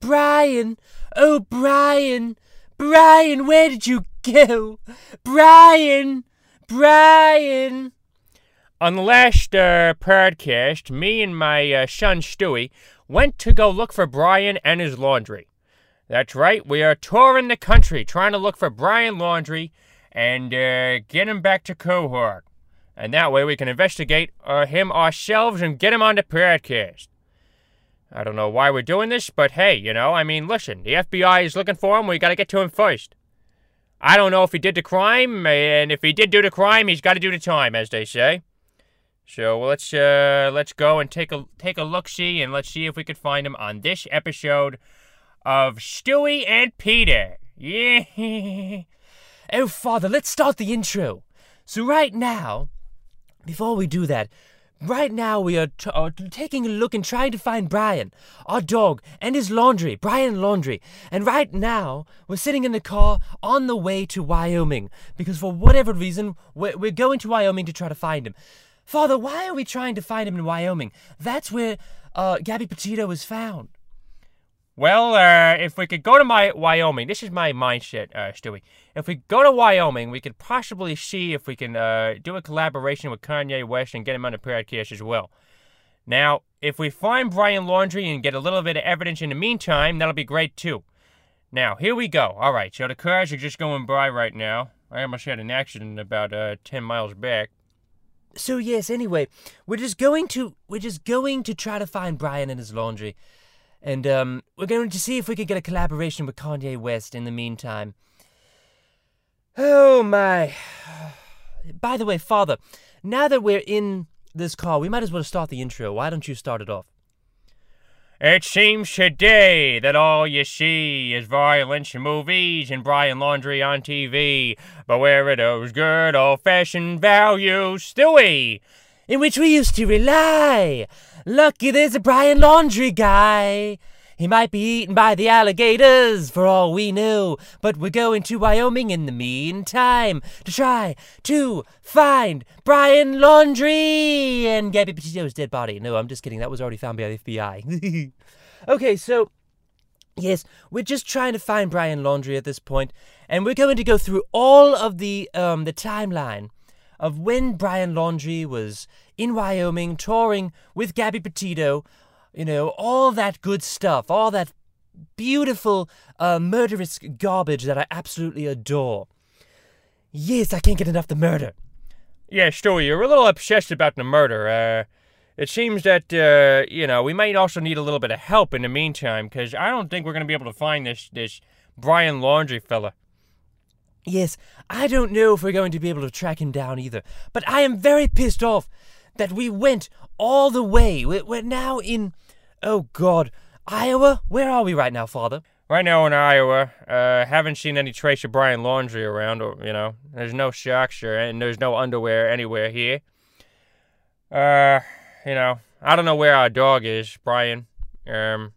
Brian! Oh, Brian! Brian, where did you go? Brian! Brian! On the last uh, podcast, me and my uh, son Stewie went to go look for Brian and his laundry. That's right, we are touring the country trying to look for Brian Laundrie and uh, get him back to cohort. And that way we can investigate uh, him ourselves and get him on the podcast. I don't know why we're doing this, but hey, you know, I mean, listen, the FBI is looking for him, we gotta get to him first. I don't know if he did the crime, and if he did do the crime, he's gotta do the time, as they say. So let's uh let's go and take a take a look see and let's see if we can find him on this episode of Stewie and Peter. Yeah. Oh, Father, let's start the intro. So, right now, before we do that, right now we are, t- are taking a look and trying to find Brian, our dog, and his laundry, Brian Laundrie. And right now, we're sitting in the car on the way to Wyoming because for whatever reason, we're, we're going to Wyoming to try to find him. Father, why are we trying to find him in Wyoming? That's where uh, Gabby Petito was found. Well, uh, if we could go to my Wyoming, this is my mindset, uh, Stewie. If we go to Wyoming, we could possibly see if we can uh, do a collaboration with Kanye West and get him on the podcast as well. Now, if we find Brian Laundrie and get a little bit of evidence in the meantime, that'll be great too. Now, here we go. All right, so the cars are just going by right now. I almost had an accident about uh, 10 miles back. So yes, anyway, we're just going to we're just going to try to find Brian and his laundry. And um, we're going to see if we can get a collaboration with Kanye West in the meantime. Oh my. By the way, Father, now that we're in this car, we might as well start the intro. Why don't you start it off? It seems today that all you see is violence in movies and Brian Laundrie on TV. But where are those good old fashioned values, Stewie? In which we used to rely. Lucky there's a Brian Laundrie guy. He might be eaten by the alligators, for all we know, but we're going to Wyoming in the meantime to try to find Brian Laundrie and Gabby Petito's dead body. No, I'm just kidding. That was already found by the FBI. okay, so Yes, we're just trying to find Brian Laundrie at this point, and we're going to go through all of the um, the timeline of when Brian Laundrie was in Wyoming touring with Gabby Petito you know, all that good stuff, all that beautiful, uh, murderous garbage that I absolutely adore. Yes, I can't get enough the murder. Yeah, Stewie, you're a little obsessed about the murder. Uh, it seems that, uh, you know, we might also need a little bit of help in the meantime, because I don't think we're going to be able to find this, this Brian Laundrie fella. Yes, I don't know if we're going to be able to track him down either, but I am very pissed off that we went all the way. We're now in, oh God, Iowa? Where are we right now, Father? Right now in Iowa, uh, haven't seen any trace of Brian Laundrie around, or, you know, there's no socks or, and there's no underwear anywhere here. Uh, you know, I don't know where our dog is, Brian. Um,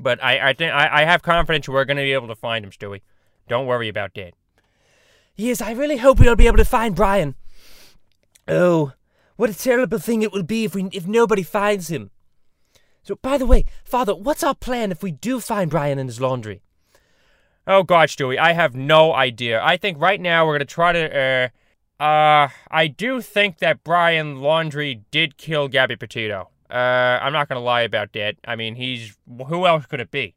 but I, I think I, I have confidence we're going to be able to find him, Stewie. Don't worry about that. Yes, I really hope we'll be able to find Brian. Oh, what a terrible thing it will be if we if nobody finds him. So, by the way, Father, what's our plan if we do find Brian in his laundry? Oh gosh, Stewie, I have no idea. I think right now we're gonna try to. Uh, uh, I do think that Brian Laundrie did kill Gabby Petito. Uh, I'm not gonna lie about that. I mean, he's who else could it be?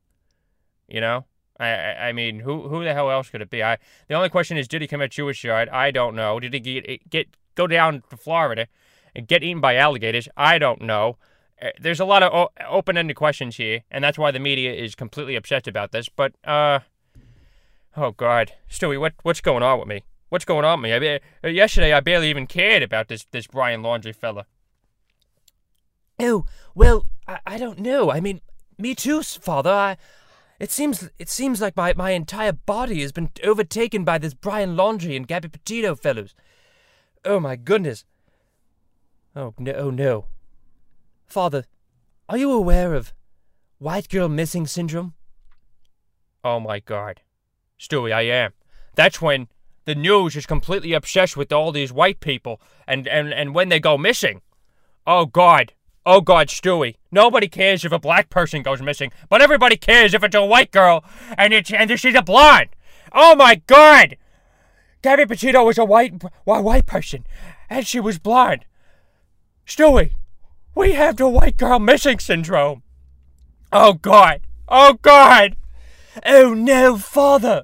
You know, I, I, I mean, who who the hell else could it be? I the only question is, did he commit suicide? I don't know. Did he get get go down to Florida and get eaten by alligators? I don't know. Uh, there's a lot of o- open-ended questions here, and that's why the media is completely obsessed about this. But uh, oh god, Stewie, what what's going on with me? What's going on with me? I uh, yesterday I barely even cared about this this Brian Laundrie fella. Oh well, I, I don't know. I mean, me too, father. I, it seems it seems like my, my entire body has been overtaken by this Brian Laundrie and Gabby Petito fellows. Oh my goodness. Oh no! Oh no! Father, are you aware of white girl missing syndrome? Oh my god. Stewie, I am. That's when the news is completely obsessed with all these white people and, and, and when they go missing. Oh god. Oh God, Stewie. Nobody cares if a black person goes missing, but everybody cares if it's a white girl and it's and she's a blonde. Oh my God! Gabby Petito was a white a white person, and she was blonde. Stewie, we have the white girl missing syndrome. Oh God! Oh God! Oh no, father!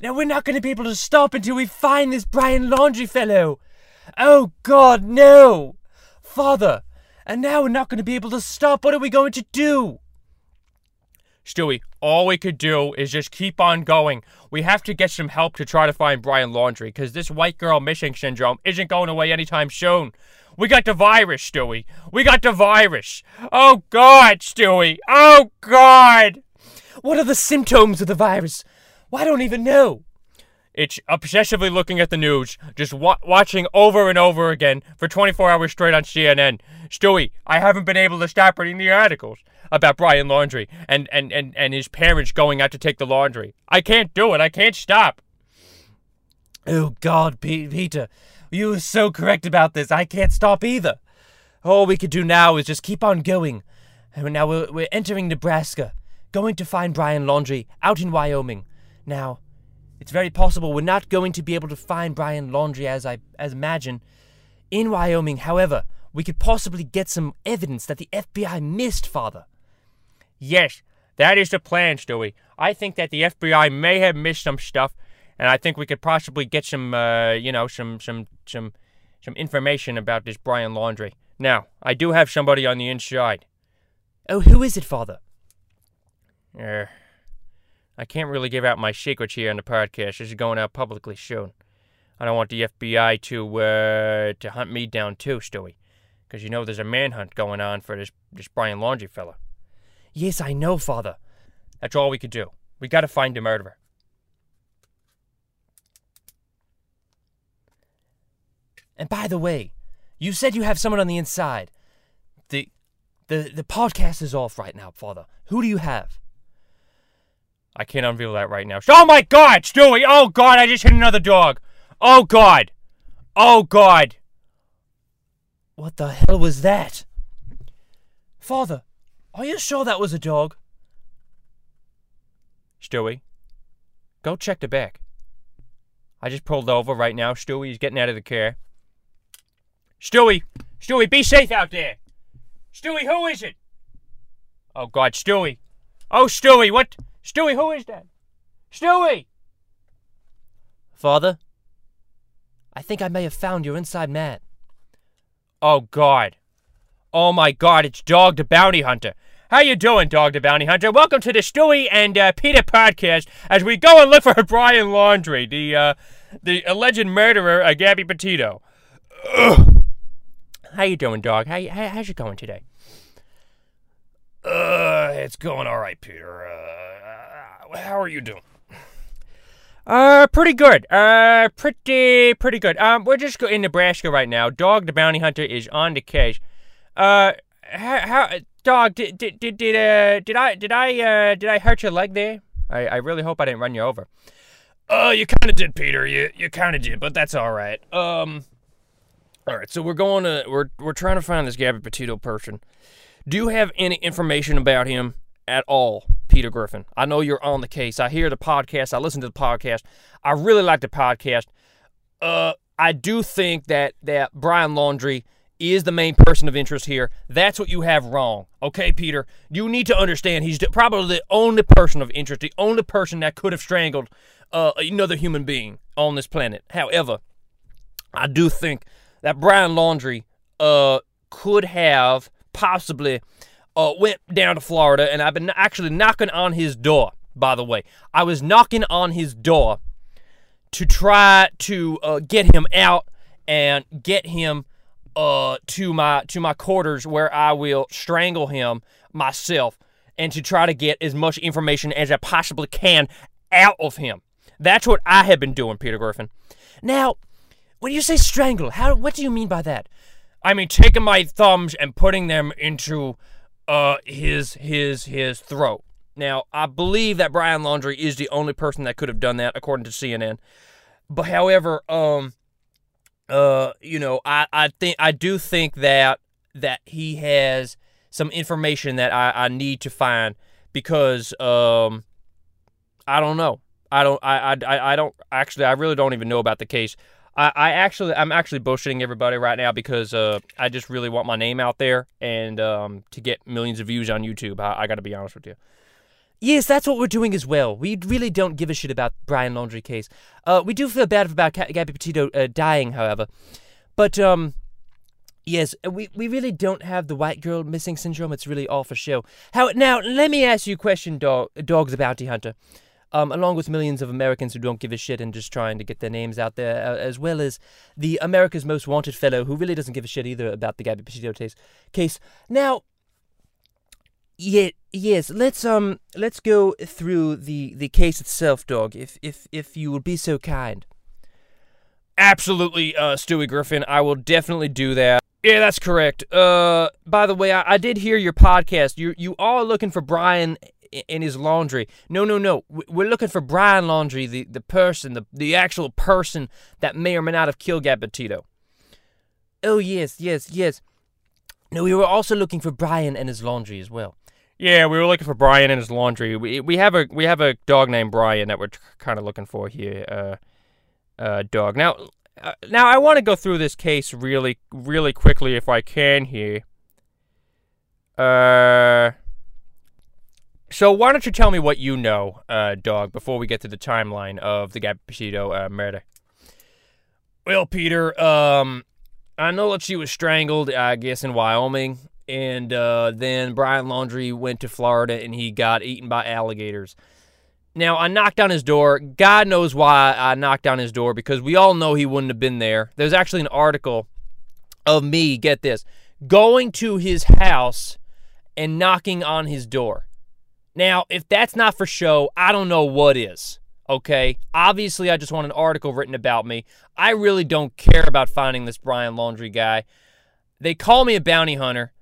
Now we're not going to be able to stop until we find this Brian Laundrie fellow. Oh God, no! Father, and now we're not going to be able to stop. What are we going to do? Stewie, all we could do is just keep on going. We have to get some help to try to find Brian Laundrie because this white girl missing syndrome isn't going away anytime soon. We got the virus, Stewie. We got the virus. Oh, God, Stewie. Oh, God. What are the symptoms of the virus? Well, I don't even know. It's obsessively looking at the news, just wa- watching over and over again for 24 hours straight on CNN. Stewie, I haven't been able to stop reading the articles about Brian Laundrie and, and, and, and his parents going out to take the laundry. I can't do it. I can't stop. Oh, God, Peter. You were so correct about this. I can't stop either. All we could do now is just keep on going. And now we're, we're entering Nebraska, going to find Brian Laundrie out in Wyoming. Now, it's very possible we're not going to be able to find Brian Laundrie as I as imagine in Wyoming. However, we could possibly get some evidence that the FBI missed, Father. Yes, that is the plan, Stewie. I think that the FBI may have missed some stuff, and I think we could possibly get some, uh, you know, some, some, some, some information about this Brian Laundrie. Now, I do have somebody on the inside. Oh, who is it, Father? Uh, I can't really give out my secrets here on the podcast. This is going out publicly soon. I don't want the FBI to uh, to hunt me down too, Stewie, because you know there's a manhunt going on for this this Brian Laundrie fella. Yes, I know, Father. That's all we could do. We got to find the murderer. And by the way, you said you have someone on the inside. The the the podcast is off right now, Father. Who do you have? I can't unveil that right now. Oh my God, Stewie! Oh God, I just hit another dog. Oh God! Oh God! What the hell was that? Father, are you sure that was a dog? Stewie, go check the back. I just pulled over right now. Stewie. Stewie's getting out of the car. Stewie! Stewie, be safe out there! Stewie, who is it? Oh God, Stewie! Oh Stewie, what? Stewie, who is that? Stewie! Father, I think I may have found your inside man. Oh God. Oh my God, it's Dog the Bounty Hunter. How you doing, Dog the Bounty Hunter? Welcome to the Stewie and uh, Peter podcast as we go and look for Brian Laundrie, the uh, the alleged murderer of Gabby Petito. Ugh. How you doing, Dog? How, how how's it going today? Uh, it's going all right, Peter. Uh, how are you doing? Uh, pretty good. Uh, pretty, pretty good. Um, we're just in Nebraska right now. Dog the bounty hunter is on the case. Uh, how, how dog did did did did uh did I did I uh did I hurt your leg there? I I really hope I didn't run you over. Uh, you kind of did, Peter. You you kind of did, but that's all right. Um, all right. So we're going to we're we're trying to find this Gabby Petito person. Do you have any information about him at all, Peter Griffin? I know you're on the case. I hear the podcast. I listen to the podcast. I really like the podcast. Uh, I do think that that Brian Laundrie is the main person of interest here. That's what you have wrong. Okay, Peter? You need to understand he's probably the only person of interest, the only person that could have strangled uh, another human being on this planet. However, I do think that Brian Laundrie uh, could have possibly uh, went down to Florida, and I've been actually knocking on his door. By the way, I was knocking on his door to try to uh, get him out and get him uh, to my to my quarters where I will strangle him myself, and to try to get as much information as I possibly can out of him. That's what I have been doing, Peter Griffin. Now, when you say strangle, how what do you mean by that? I mean taking my thumbs and putting them into uh his his his throat. Now, I believe that Brian Laundrie is the only person that could have done that according to CNN. But however, um uh you know, I I think I do think that that he has some information that I, I need to find because um I don't know. I don't I, I I don't actually I really don't even know about the case. I, I actually I'm actually bullshitting everybody right now because uh I just really want my name out there and um to get millions of views on YouTube. I, I got to be honest with you. Yes, that's what we're doing as well. We really don't give a shit about Brian Laundrie case. Uh, we do feel bad about Gabby Petito uh, dying, however. But um, yes, we, we really don't have the white girl missing syndrome. It's really all for show. How now? Let me ask you a question, dog, Dog's a bounty hunter. Um, along with millions of Americans who don't give a shit and just trying to get their names out there, uh, as well as the America's Most Wanted fellow who really doesn't give a shit either about the Gabby Petito case. Now, yeah, yes. Let's um, let's go through the the case itself, dog. If if if you would be so kind. Absolutely, uh, Stewie Griffin. I will definitely do that. Yeah, that's correct. Uh, by the way, I, I did hear your podcast. You you are looking for Brian in his laundry. No, no, no. We're looking for Brian Laundry, the, the person, the, the actual person that may or may not have killed Gabbatito. Oh, yes, yes, yes. No, we were also looking for Brian and his laundry as well. Yeah, we were looking for Brian and his laundry. We we have a we have a dog named Brian that we're kind of looking for here. Uh, uh, dog. Now, uh, now I want to go through this case really, really quickly if I can here. Uh, so why don't you tell me what you know, uh, dog, before we get to the timeline of the Gabby uh, murder? Well, Peter, um, I know that she was strangled, I guess, in Wyoming and uh, then Brian Laundrie went to Florida and he got eaten by alligators. Now, I knocked on his door. God knows why I knocked on his door because we all know he wouldn't have been there. There's actually an article of me, get this, going to his house and knocking on his door. Now, if that's not for show, I don't know what is. Okay? Obviously, I just want an article written about me. I really don't care about finding this Brian Laundrie guy. They call me a bounty hunter.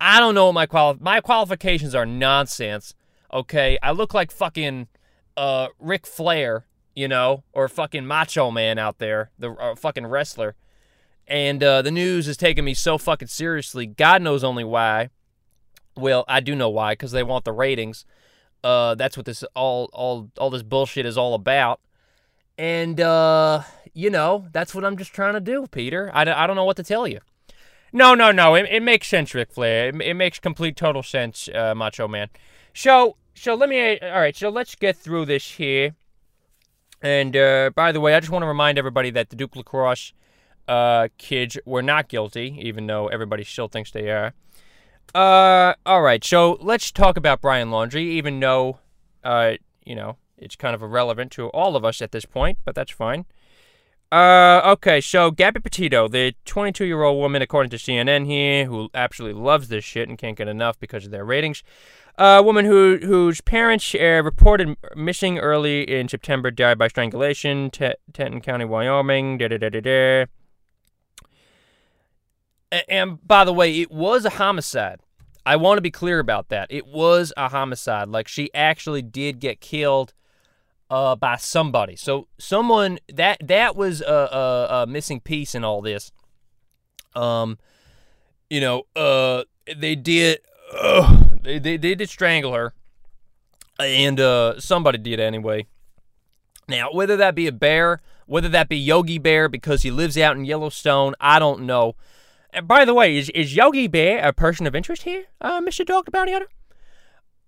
I don't know what my quali- my qualifications are nonsense. Okay, I look like fucking uh Ric Flair, you know, or fucking Macho Man out there, the uh, fucking wrestler. And uh, the news is taking me so fucking seriously. God knows only why. Well, I do know why, because they want the ratings. Uh, that's what this all all all this bullshit is all about. And uh, you know, that's what I'm just trying to do, Peter. I, I don't know what to tell you. No, no, no. It, it makes sense, Ric Flair. It, it makes complete total sense, uh, Macho Man. So, so let me. All right. So let's get through this here. And uh, by the way, I just want to remind everybody that the Duke Lacrosse uh, kids were not guilty, even though everybody still thinks they are. Uh, all right. So let's talk about Brian Laundrie, even though, uh, you know, it's kind of irrelevant to all of us at this point, but that's fine. Uh, okay, so Gabby Petito, the 22 year old woman, according to CNN here, who absolutely loves this shit and can't get enough because of their ratings. A uh, woman who whose parents uh, reported missing early in September died by strangulation, T- Teton County, Wyoming. Da da da da da. And by the way, it was a homicide. I want to be clear about that. It was a homicide. Like she actually did get killed uh, by somebody. So someone that that was a, a, a, missing piece in all this. Um, you know, uh, they did uh, they, they they did strangle her, and uh, somebody did anyway. Now, whether that be a bear, whether that be Yogi Bear because he lives out in Yellowstone, I don't know. And by the way, is is Yogi Bear a person of interest here, uh, Mister Dog the Bounty Hunter?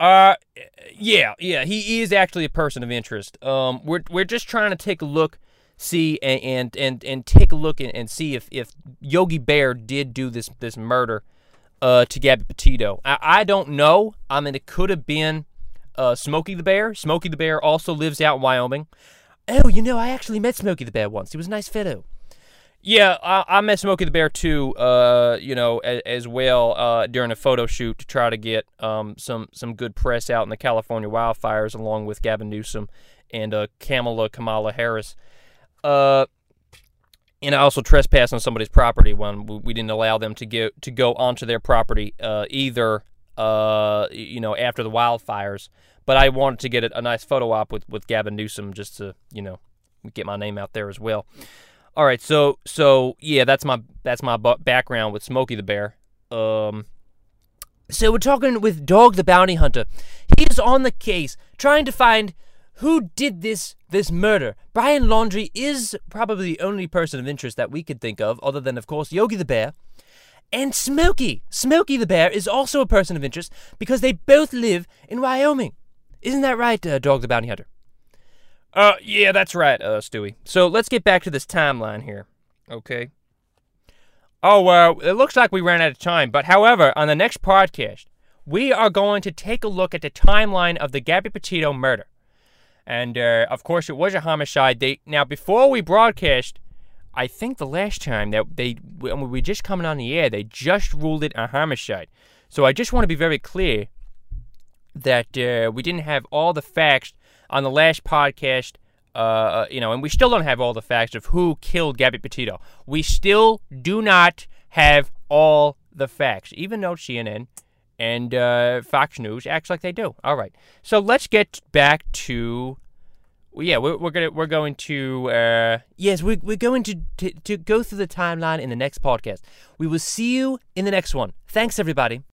Uh, yeah, yeah, he is actually a person of interest. Um, we're we're just trying to take a look, see, and and and, and take a look and, and see if if Yogi Bear did do this this murder, uh, to Gabby Petito. I, I don't know. I mean, it could have been, uh, Smokey the Bear. Smokey the Bear also lives out in Wyoming. Oh, you know, I actually met Smokey the Bear once. He was a nice fellow. Yeah, I, I met Smokey the Bear too. Uh, you know, as, as well uh, during a photo shoot to try to get um some some good press out in the California wildfires, along with Gavin Newsom and uh, Kamala Kamala Harris. Uh, and I also trespassed on somebody's property when we didn't allow them to go to go onto their property uh, either. Uh, you know, after the wildfires, but I wanted to get a, a nice photo op with with Gavin Newsom just to you know get my name out there as well. All right, so so yeah, that's my that's my background with Smokey the Bear. Um, So we're talking with Dog the Bounty Hunter. He is on the case, trying to find who did this this murder. Brian Laundrie is probably the only person of interest that we could think of, other than of course Yogi the Bear. And Smokey. Smokey the Bear is also a person of interest because they both live in Wyoming. Isn't that right, uh, Dog the Bounty Hunter? Uh, yeah, that's right, uh, Stewie. So let's get back to this timeline here, okay? Oh, well, it looks like we ran out of time, but however, on the next podcast, we are going to take a look at the timeline of the Gabby Petito murder. And, uh, of course, it was a homicide. They Now, before we broadcast, I think the last time that they, when we were just coming on the air, they just ruled it a homicide. So I just want to be very clear that uh, we didn't have all the facts on the last podcast. Uh, you know, and we still don't have all the facts of who killed Gabby Petito. We still do not have all the facts, even though CNN and uh, Fox News acts like they do. All right, so let's get back to. Well, yeah, we're, we're gonna we're going to. Uh, Yes, we're, we're going to, to, to go through the timeline in the next podcast. We will see you in the next one. Thanks, everybody.